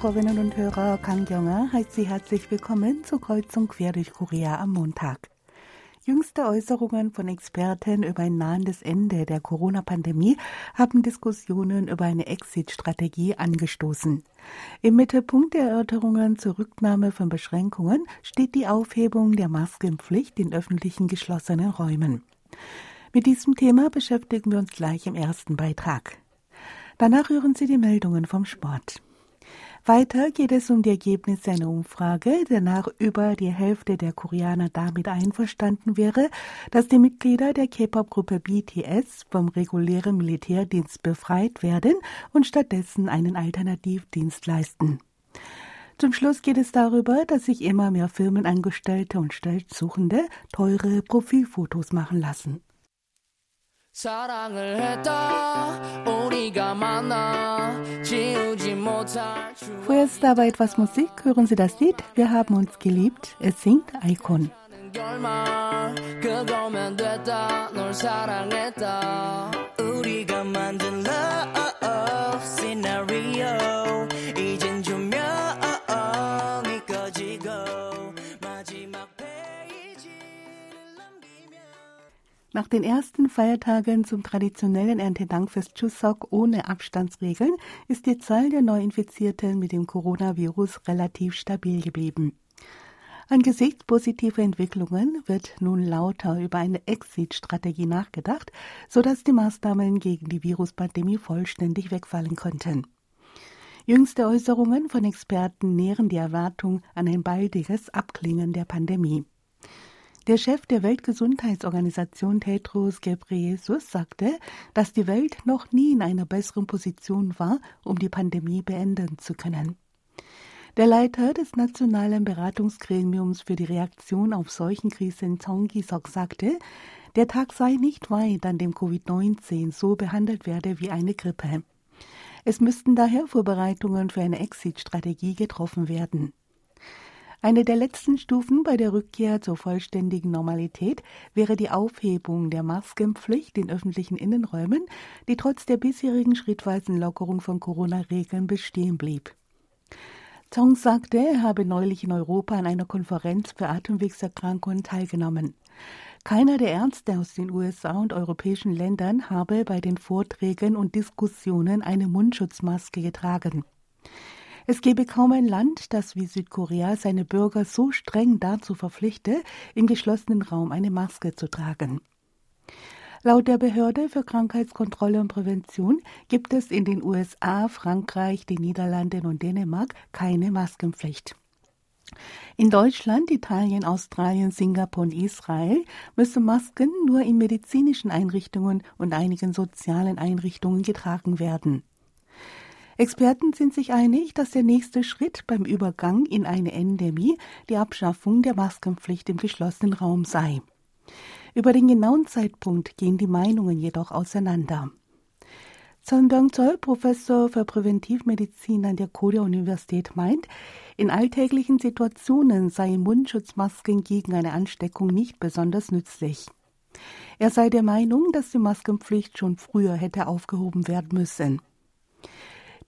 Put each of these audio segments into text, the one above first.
Hörerinnen und Hörer, Kang Gyonger heißt Sie herzlich willkommen zur Kreuzung quer durch Korea am Montag. Jüngste Äußerungen von Experten über ein nahendes Ende der Corona-Pandemie haben Diskussionen über eine Exit-Strategie angestoßen. Im Mittelpunkt der Erörterungen zur Rücknahme von Beschränkungen steht die Aufhebung der Maskenpflicht in öffentlichen geschlossenen Räumen. Mit diesem Thema beschäftigen wir uns gleich im ersten Beitrag. Danach hören Sie die Meldungen vom Sport. Weiter geht es um die Ergebnisse einer Umfrage, danach über die Hälfte der Koreaner damit einverstanden wäre, dass die Mitglieder der K-Pop-Gruppe BTS vom regulären Militärdienst befreit werden und stattdessen einen Alternativdienst leisten. Zum Schluss geht es darüber, dass sich immer mehr Firmenangestellte und Stellsuchende teure Profilfotos machen lassen. 사랑을 했다 우리가 만나 지우지 못할 Vorerst aber etwas Musik, hören Sie das Lied Wir haben uns geliebt, es singt Icon. 결말 그거면 됐다 널 사랑했다 우리가 만든 love scenario Nach den ersten Feiertagen zum traditionellen Erntedankfest Chuseok ohne Abstandsregeln ist die Zahl der Neuinfizierten mit dem Coronavirus relativ stabil geblieben. Angesichts positiver Entwicklungen wird nun lauter über eine Exit-Strategie nachgedacht, sodass die Maßnahmen gegen die Viruspandemie vollständig wegfallen konnten. Jüngste Äußerungen von Experten nähren die Erwartung an ein baldiges Abklingen der Pandemie. Der Chef der Weltgesundheitsorganisation Tedros Ghebreyesus sagte, dass die Welt noch nie in einer besseren Position war, um die Pandemie beenden zu können. Der Leiter des Nationalen Beratungsgremiums für die Reaktion auf Seuchenkrisen Song Gisok sagte, der Tag sei nicht weit, an dem Covid-19 so behandelt werde wie eine Grippe. Es müssten daher Vorbereitungen für eine Exit-Strategie getroffen werden. Eine der letzten Stufen bei der Rückkehr zur vollständigen Normalität wäre die Aufhebung der Maskenpflicht in öffentlichen Innenräumen, die trotz der bisherigen schrittweisen Lockerung von Corona-Regeln bestehen blieb. Zong sagte, er habe neulich in Europa an einer Konferenz für Atemwegserkrankungen teilgenommen. Keiner der Ärzte aus den USA und europäischen Ländern habe bei den Vorträgen und Diskussionen eine Mundschutzmaske getragen. Es gebe kaum ein Land, das wie Südkorea seine Bürger so streng dazu verpflichte, im geschlossenen Raum eine Maske zu tragen. Laut der Behörde für Krankheitskontrolle und Prävention gibt es in den USA, Frankreich, den Niederlanden und Dänemark keine Maskenpflicht. In Deutschland, Italien, Australien, Singapur und Israel müssen Masken nur in medizinischen Einrichtungen und einigen sozialen Einrichtungen getragen werden. Experten sind sich einig, dass der nächste Schritt beim Übergang in eine Endemie die Abschaffung der Maskenpflicht im geschlossenen Raum sei. Über den genauen Zeitpunkt gehen die Meinungen jedoch auseinander. Son Byung-chol, Professor für Präventivmedizin an der Korea-Universität, meint, in alltäglichen Situationen seien Mundschutzmasken gegen eine Ansteckung nicht besonders nützlich. Er sei der Meinung, dass die Maskenpflicht schon früher hätte aufgehoben werden müssen.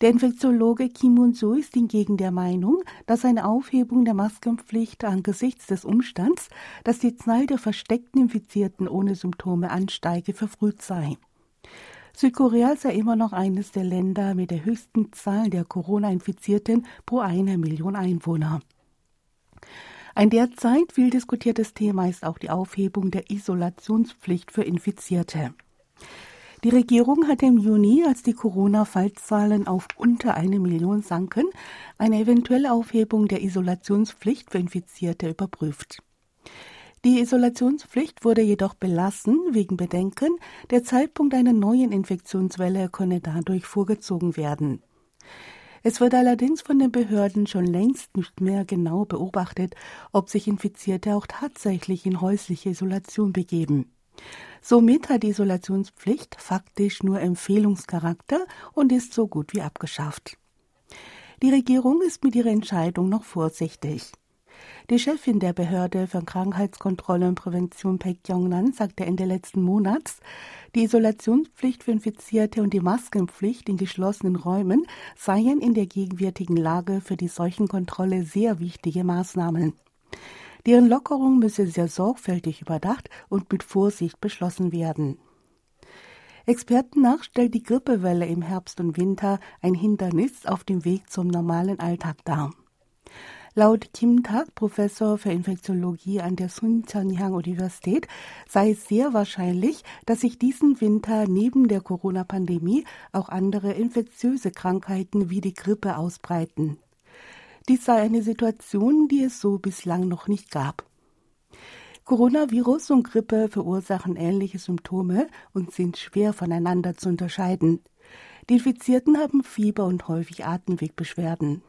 Der Infektiologe Kim Mun-soo ist hingegen der Meinung, dass eine Aufhebung der Maskenpflicht angesichts des Umstands, dass die Zahl der versteckten Infizierten ohne Symptome ansteige, verfrüht sei. Südkorea sei immer noch eines der Länder mit der höchsten Zahl der Corona-Infizierten pro einer Million Einwohner. Ein derzeit viel diskutiertes Thema ist auch die Aufhebung der Isolationspflicht für Infizierte. Die Regierung hatte im Juni, als die Corona-Fallzahlen auf unter eine Million sanken, eine eventuelle Aufhebung der Isolationspflicht für Infizierte überprüft. Die Isolationspflicht wurde jedoch belassen wegen Bedenken, der Zeitpunkt einer neuen Infektionswelle könne dadurch vorgezogen werden. Es wird allerdings von den Behörden schon längst nicht mehr genau beobachtet, ob sich Infizierte auch tatsächlich in häusliche Isolation begeben. Somit hat die Isolationspflicht faktisch nur Empfehlungscharakter und ist so gut wie abgeschafft. Die Regierung ist mit ihrer Entscheidung noch vorsichtig. Die Chefin der Behörde für Krankheitskontrolle und Prävention Pek Yongnan sagte Ende letzten Monats, die Isolationspflicht für Infizierte und die Maskenpflicht in geschlossenen Räumen seien in der gegenwärtigen Lage für die Seuchenkontrolle sehr wichtige Maßnahmen. Deren Lockerung müsse sehr sorgfältig überdacht und mit Vorsicht beschlossen werden. Experten nach stellt die Grippewelle im Herbst und Winter ein Hindernis auf dem Weg zum normalen Alltag dar. Laut Kim Tak, Professor für Infektiologie an der Sun Chanyang Universität, sei es sehr wahrscheinlich, dass sich diesen Winter neben der Corona-Pandemie auch andere infektiöse Krankheiten wie die Grippe ausbreiten. Dies sei eine Situation, die es so bislang noch nicht gab. Coronavirus und Grippe verursachen ähnliche Symptome und sind schwer voneinander zu unterscheiden. Die Infizierten haben Fieber und häufig Atemwegbeschwerden.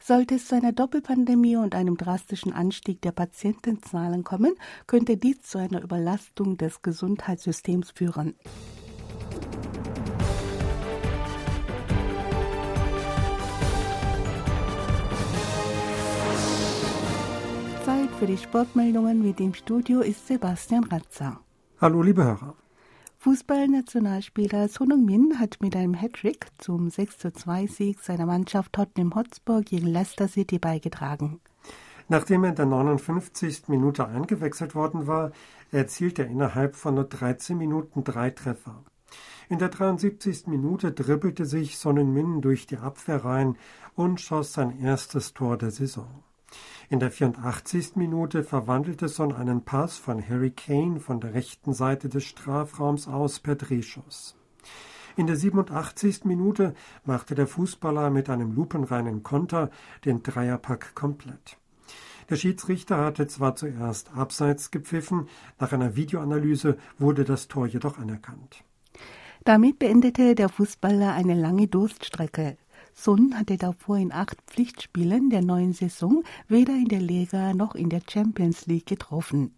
Sollte es zu einer Doppelpandemie und einem drastischen Anstieg der Patientenzahlen kommen, könnte dies zu einer Überlastung des Gesundheitssystems führen. Für die Sportmeldungen mit dem Studio ist Sebastian Ratzer. Hallo, liebe Hörer. Fußballnationalspieler Son Heung-min hat mit einem Hattrick zum 6:2-Sieg seiner Mannschaft Tottenham Hotspur gegen Leicester City beigetragen. Nachdem er in der 59. Minute eingewechselt worden war, erzielte er innerhalb von nur 13 Minuten drei Treffer. In der 73. Minute dribbelte sich Son Heung-min durch die Abwehr rein und schoss sein erstes Tor der Saison. In der 84. Minute verwandelte Son einen Pass von Harry Kane von der rechten Seite des Strafraums aus per Drehschuss. In der 87. Minute machte der Fußballer mit einem lupenreinen Konter den Dreierpack komplett. Der Schiedsrichter hatte zwar zuerst abseits gepfiffen, nach einer Videoanalyse wurde das Tor jedoch anerkannt. Damit beendete der Fußballer eine lange Durststrecke. Sun hatte davor in acht Pflichtspielen der neuen Saison weder in der Liga noch in der Champions League getroffen.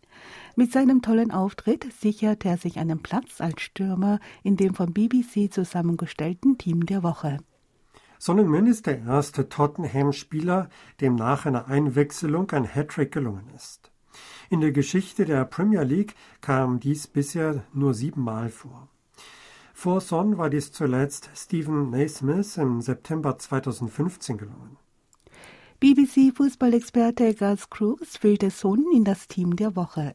Mit seinem tollen Auftritt sicherte er sich einen Platz als Stürmer in dem vom BBC zusammengestellten Team der Woche. Sonnenmin ist der erste Tottenham-Spieler, dem nach einer Einwechselung ein Hattrick gelungen ist. In der Geschichte der Premier League kam dies bisher nur siebenmal vor. Vor Son war dies zuletzt Stephen Naismith im September 2015 gelungen. BBC-Fußballexperte Gus Cruz wählte Son in das Team der Woche.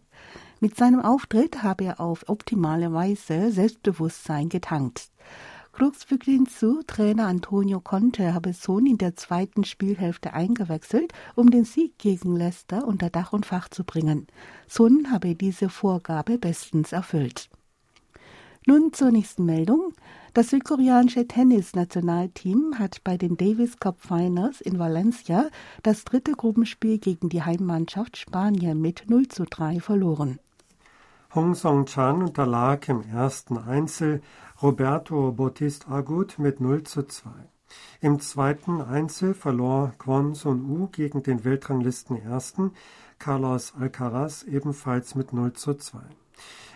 Mit seinem Auftritt habe er auf optimale Weise Selbstbewusstsein getankt. Cruz fügte hinzu, Trainer Antonio Conte habe Son in der zweiten Spielhälfte eingewechselt, um den Sieg gegen Leicester unter Dach und Fach zu bringen. Son habe diese Vorgabe bestens erfüllt. Nun zur nächsten Meldung. Das südkoreanische Tennis-Nationalteam hat bei den Davis Cup Finals in Valencia das dritte Gruppenspiel gegen die Heimmannschaft Spanien mit 0 zu 3 verloren. Hong Song-chan unterlag im ersten Einzel Roberto Bautista Agut mit 0 zu 2. Im zweiten Einzel verlor Kwon Sun-u gegen den Weltranglisten-Ersten Carlos Alcaraz ebenfalls mit 0 zu 2.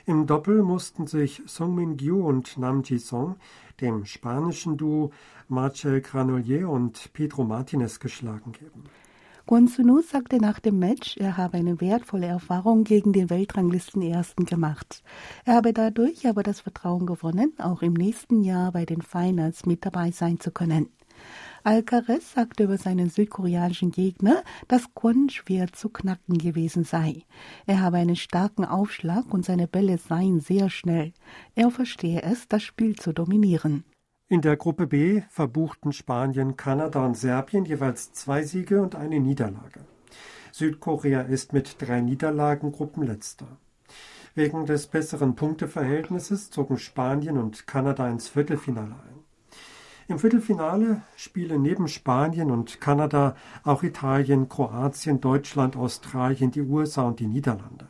Im Doppel mussten sich Song Min-gyu und Nam Ji-song dem spanischen Duo Marcel Granollier und Pedro Martinez geschlagen geben. Kwon Sunu sagte nach dem Match, er habe eine wertvolle Erfahrung gegen den Weltranglisten-Ersten gemacht. Er habe dadurch aber das Vertrauen gewonnen, auch im nächsten Jahr bei den Finals mit dabei sein zu können. Alcaraz sagte über seinen südkoreanischen Gegner, dass Kwon schwer zu knacken gewesen sei. Er habe einen starken Aufschlag und seine Bälle seien sehr schnell. Er verstehe es, das Spiel zu dominieren. In der Gruppe B verbuchten Spanien, Kanada und Serbien jeweils zwei Siege und eine Niederlage. Südkorea ist mit drei Niederlagen Gruppenletzter. Wegen des besseren Punkteverhältnisses zogen Spanien und Kanada ins Viertelfinale ein. Im Viertelfinale spielen neben Spanien und Kanada auch Italien, Kroatien, Deutschland, Australien, die USA und die Niederlande.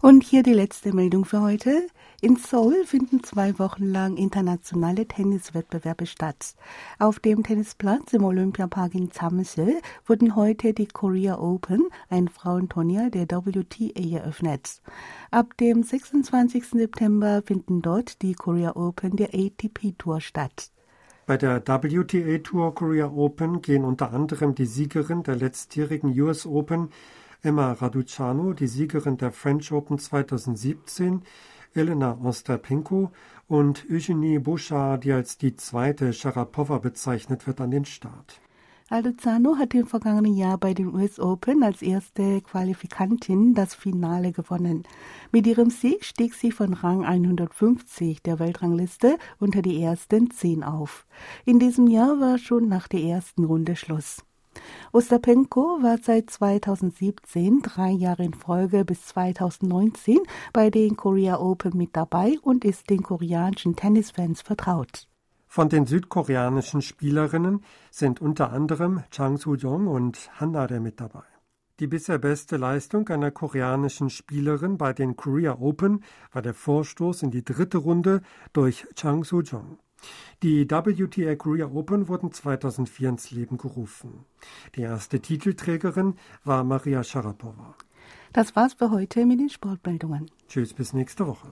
Und hier die letzte Meldung für heute. In Seoul finden zwei Wochen lang internationale Tenniswettbewerbe statt. Auf dem Tennisplatz im Olympiapark in Zamsel wurden heute die Korea Open, ein Frauenturnier der WTA, eröffnet. Ab dem 26. September finden dort die Korea Open der ATP Tour statt. Bei der WTA Tour Korea Open gehen unter anderem die Siegerin der letztjährigen US Open Emma Raducanu, die Siegerin der French Open 2017, Elena Ostapenko und Eugenie Bouchard, die als die zweite Sharapova bezeichnet wird, an den Start. Aldozano hat im vergangenen Jahr bei den US Open als erste Qualifikantin das Finale gewonnen. Mit ihrem Sieg stieg sie von Rang 150 der Weltrangliste unter die ersten zehn auf. In diesem Jahr war schon nach der ersten Runde Schluss. Ostapenko war seit 2017 drei Jahre in Folge bis 2019 bei den Korea Open mit dabei und ist den koreanischen Tennisfans vertraut. Von den südkoreanischen Spielerinnen sind unter anderem Chang Soo-jong und Hannare mit dabei. Die bisher beste Leistung einer koreanischen Spielerin bei den Korea Open war der Vorstoß in die dritte Runde durch Chang Soo-jong. Die WTA Korea Open wurden 2004 ins Leben gerufen. Die erste Titelträgerin war Maria Sharapova. Das war's für heute mit den Sportmeldungen. Tschüss, bis nächste Woche.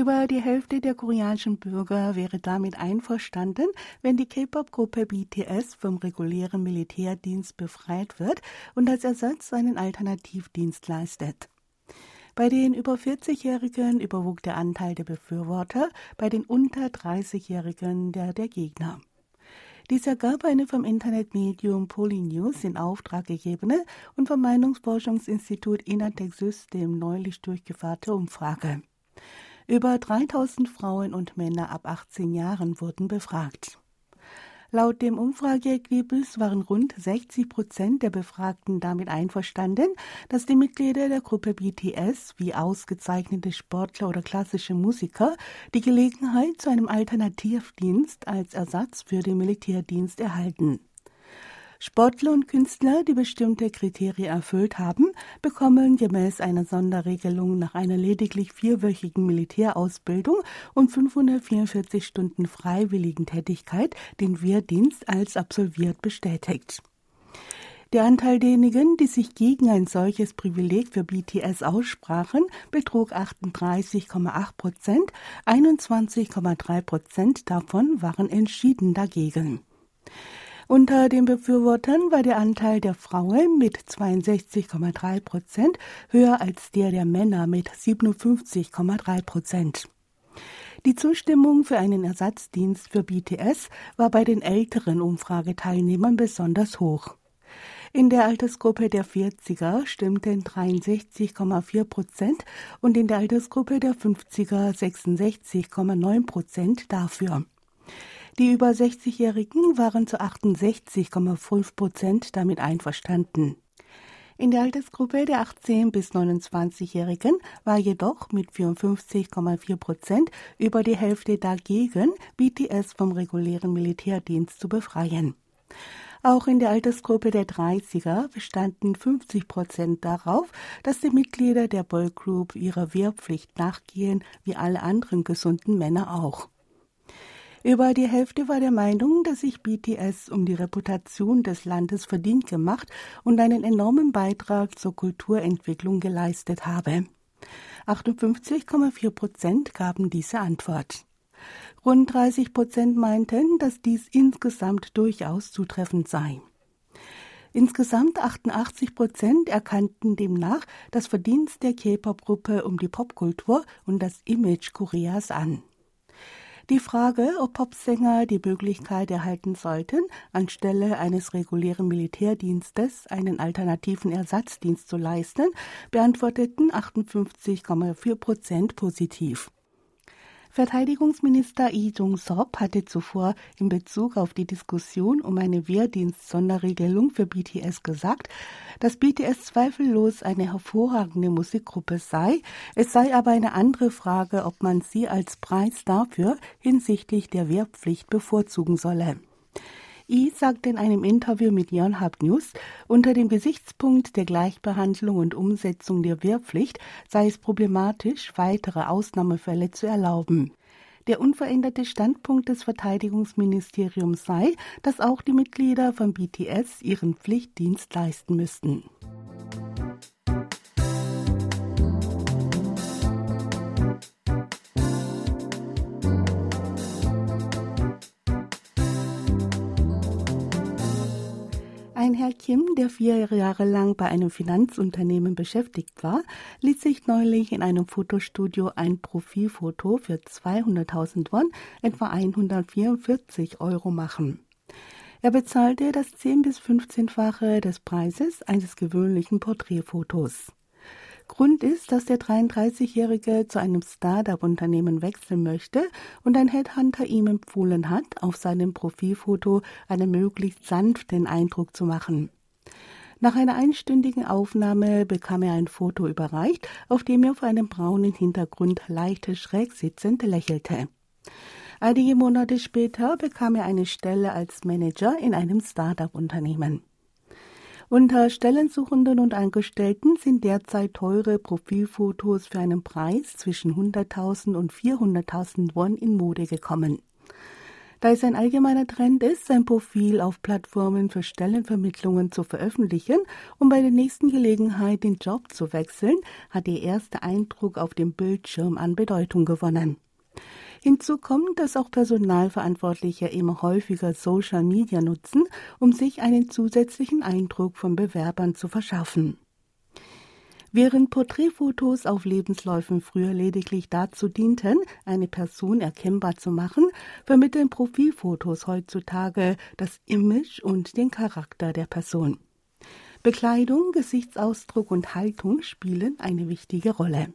Über die Hälfte der koreanischen Bürger wäre damit einverstanden, wenn die K-Pop-Gruppe BTS vom regulären Militärdienst befreit wird und als Ersatz einen Alternativdienst leistet. Bei den über 40-Jährigen überwog der Anteil der Befürworter, bei den unter 30-Jährigen der der Gegner. Dies ergab eine vom Internetmedium Polynews in Auftrag gegebene und vom Meinungsforschungsinstitut Inatec System neulich durchgeführte Umfrage. Über 3000 Frauen und Männer ab 18 Jahren wurden befragt. Laut dem Umfrageergebnis waren rund 60 Prozent der Befragten damit einverstanden, dass die Mitglieder der Gruppe BTS wie ausgezeichnete Sportler oder klassische Musiker die Gelegenheit zu einem Alternativdienst als Ersatz für den Militärdienst erhalten. Sportler und Künstler, die bestimmte Kriterien erfüllt haben, bekommen gemäß einer Sonderregelung nach einer lediglich vierwöchigen Militärausbildung und 544 Stunden freiwilligen Tätigkeit den Wehrdienst als absolviert bestätigt. Der Anteil derjenigen, die sich gegen ein solches Privileg für BTS aussprachen, betrug 38,8 Prozent, 21,3 Prozent davon waren entschieden dagegen. Unter den Befürwortern war der Anteil der Frauen mit 62,3 Prozent höher als der der Männer mit 57,3 Prozent. Die Zustimmung für einen Ersatzdienst für BTS war bei den älteren Umfrageteilnehmern besonders hoch. In der Altersgruppe der 40er stimmten 63,4 Prozent und in der Altersgruppe der 50er 66,9 Prozent dafür. Die über 60-Jährigen waren zu 68,5 Prozent damit einverstanden. In der Altersgruppe der 18 bis 29-Jährigen war jedoch mit 54,4 Prozent über die Hälfte dagegen, BTS vom regulären Militärdienst zu befreien. Auch in der Altersgruppe der 30er bestanden 50 Prozent darauf, dass die Mitglieder der Boygroup ihrer Wehrpflicht nachgehen, wie alle anderen gesunden Männer auch. Über die Hälfte war der Meinung, dass sich BTS um die Reputation des Landes verdient gemacht und einen enormen Beitrag zur Kulturentwicklung geleistet habe. 58,4 Prozent gaben diese Antwort. Rund 30 Prozent meinten, dass dies insgesamt durchaus zutreffend sei. Insgesamt 88 Prozent erkannten demnach das Verdienst der K-Pop-Gruppe um die Popkultur und das Image Koreas an. Die Frage, ob Popsänger die Möglichkeit erhalten sollten, anstelle eines regulären Militärdienstes einen alternativen Ersatzdienst zu leisten, beantworteten 58,4 Prozent positiv. Verteidigungsminister Lee Jong-sop hatte zuvor in Bezug auf die Diskussion um eine Wehrdienst-Sonderregelung für BTS gesagt, dass BTS zweifellos eine hervorragende Musikgruppe sei. Es sei aber eine andere Frage, ob man sie als Preis dafür hinsichtlich der Wehrpflicht bevorzugen solle. I sagte in einem Interview mit Yonhap News, unter dem Gesichtspunkt der Gleichbehandlung und Umsetzung der Wehrpflicht sei es problematisch, weitere Ausnahmefälle zu erlauben. Der unveränderte Standpunkt des Verteidigungsministeriums sei, dass auch die Mitglieder von BTS ihren Pflichtdienst leisten müssten. Herr Kim, der vier Jahre lang bei einem Finanzunternehmen beschäftigt war, ließ sich neulich in einem Fotostudio ein Profilfoto für 200.000 Won, etwa 144 Euro machen. Er bezahlte das 10 bis 15-fache des Preises eines gewöhnlichen Porträtfotos. Grund ist, dass der 33-Jährige zu einem Startup-Unternehmen wechseln möchte und ein Headhunter ihm empfohlen hat, auf seinem Profilfoto einen möglichst sanften Eindruck zu machen. Nach einer einstündigen Aufnahme bekam er ein Foto überreicht, auf dem er auf einem braunen Hintergrund leicht schräg sitzend lächelte. Einige Monate später bekam er eine Stelle als Manager in einem Startup-Unternehmen. Unter Stellensuchenden und Angestellten sind derzeit teure Profilfotos für einen Preis zwischen 100.000 und 400.000 Won in Mode gekommen. Da es ein allgemeiner Trend ist, sein Profil auf Plattformen für Stellenvermittlungen zu veröffentlichen, um bei der nächsten Gelegenheit den Job zu wechseln, hat der erste Eindruck auf dem Bildschirm an Bedeutung gewonnen. Hinzu kommt, dass auch Personalverantwortliche immer häufiger Social Media nutzen, um sich einen zusätzlichen Eindruck von Bewerbern zu verschaffen. Während Porträtfotos auf Lebensläufen früher lediglich dazu dienten, eine Person erkennbar zu machen, vermitteln Profilfotos heutzutage das Image und den Charakter der Person. Bekleidung, Gesichtsausdruck und Haltung spielen eine wichtige Rolle.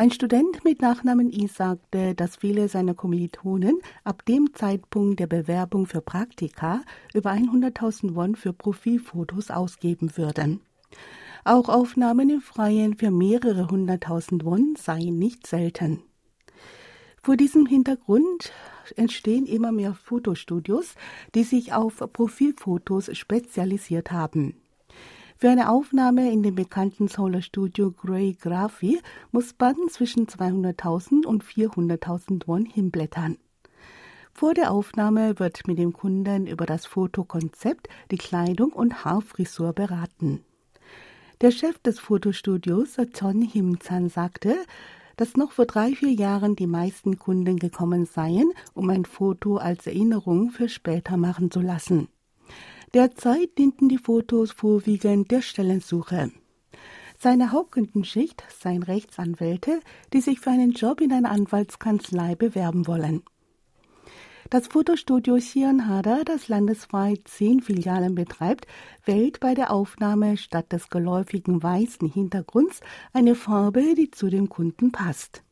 Ein Student mit Nachnamen I sagte, dass viele seiner Kommilitonen ab dem Zeitpunkt der Bewerbung für Praktika über 100.000 Won für Profilfotos ausgeben würden. Auch Aufnahmen im Freien für mehrere hunderttausend Won seien nicht selten. Vor diesem Hintergrund entstehen immer mehr Fotostudios, die sich auf Profilfotos spezialisiert haben. Für eine Aufnahme in dem bekannten Solar Studio Grey Graphy muss man zwischen 200.000 und 400.000 Won hinblättern. Vor der Aufnahme wird mit dem Kunden über das Fotokonzept, die Kleidung und Haarfrisur beraten. Der Chef des Fotostudios, Chon Him-chan, sagte, dass noch vor drei, vier Jahren die meisten Kunden gekommen seien, um ein Foto als Erinnerung für später machen zu lassen. Derzeit dienten die Fotos vorwiegend der Stellensuche. Seine Hauptkundenschicht seien Rechtsanwälte, die sich für einen Job in einer Anwaltskanzlei bewerben wollen. Das Fotostudio Xianhada, das landesweit zehn Filialen betreibt, wählt bei der Aufnahme statt des geläufigen weißen Hintergrunds eine Farbe, die zu dem Kunden passt.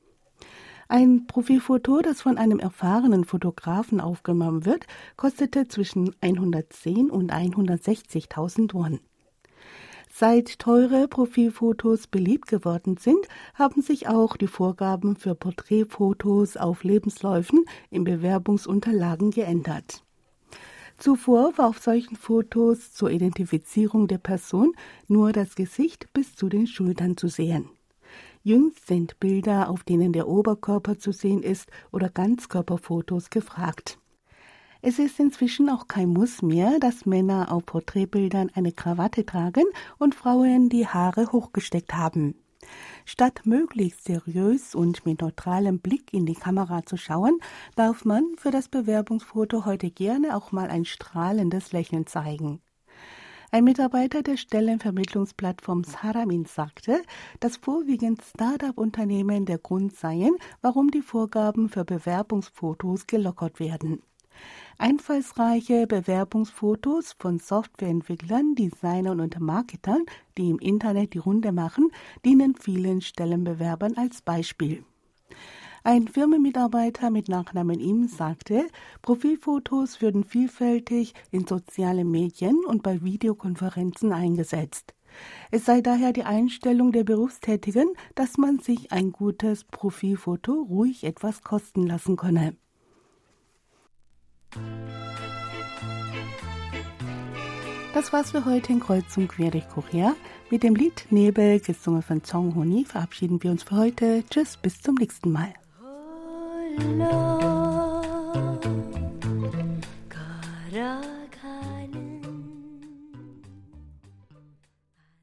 Ein Profilfoto, das von einem erfahrenen Fotografen aufgenommen wird, kostete zwischen 110 und 160.000 Won. Seit teure Profilfotos beliebt geworden sind, haben sich auch die Vorgaben für Porträtfotos auf Lebensläufen in Bewerbungsunterlagen geändert. Zuvor war auf solchen Fotos zur Identifizierung der Person nur das Gesicht bis zu den Schultern zu sehen. Jüngst sind Bilder, auf denen der Oberkörper zu sehen ist, oder Ganzkörperfotos gefragt. Es ist inzwischen auch kein Muss mehr, dass Männer auf Porträtbildern eine Krawatte tragen und Frauen die Haare hochgesteckt haben. Statt möglichst seriös und mit neutralem Blick in die Kamera zu schauen, darf man für das Bewerbungsfoto heute gerne auch mal ein strahlendes Lächeln zeigen. Ein Mitarbeiter der Stellenvermittlungsplattform Saramin sagte, dass vorwiegend Start-up-Unternehmen der Grund seien, warum die Vorgaben für Bewerbungsfotos gelockert werden. Einfallsreiche Bewerbungsfotos von Softwareentwicklern, Designern und Marketern, die im Internet die Runde machen, dienen vielen Stellenbewerbern als Beispiel. Ein Firmenmitarbeiter mit Nachnamen Im sagte, Profilfotos würden vielfältig in sozialen Medien und bei Videokonferenzen eingesetzt. Es sei daher die Einstellung der Berufstätigen, dass man sich ein gutes Profilfoto ruhig etwas kosten lassen könne. Das war's für heute in Kreuzung quer durch Korea. Mit dem Lied Nebel, gesungen von Zong Honi, verabschieden wir uns für heute. Tschüss, bis zum nächsten Mal. love. Cara.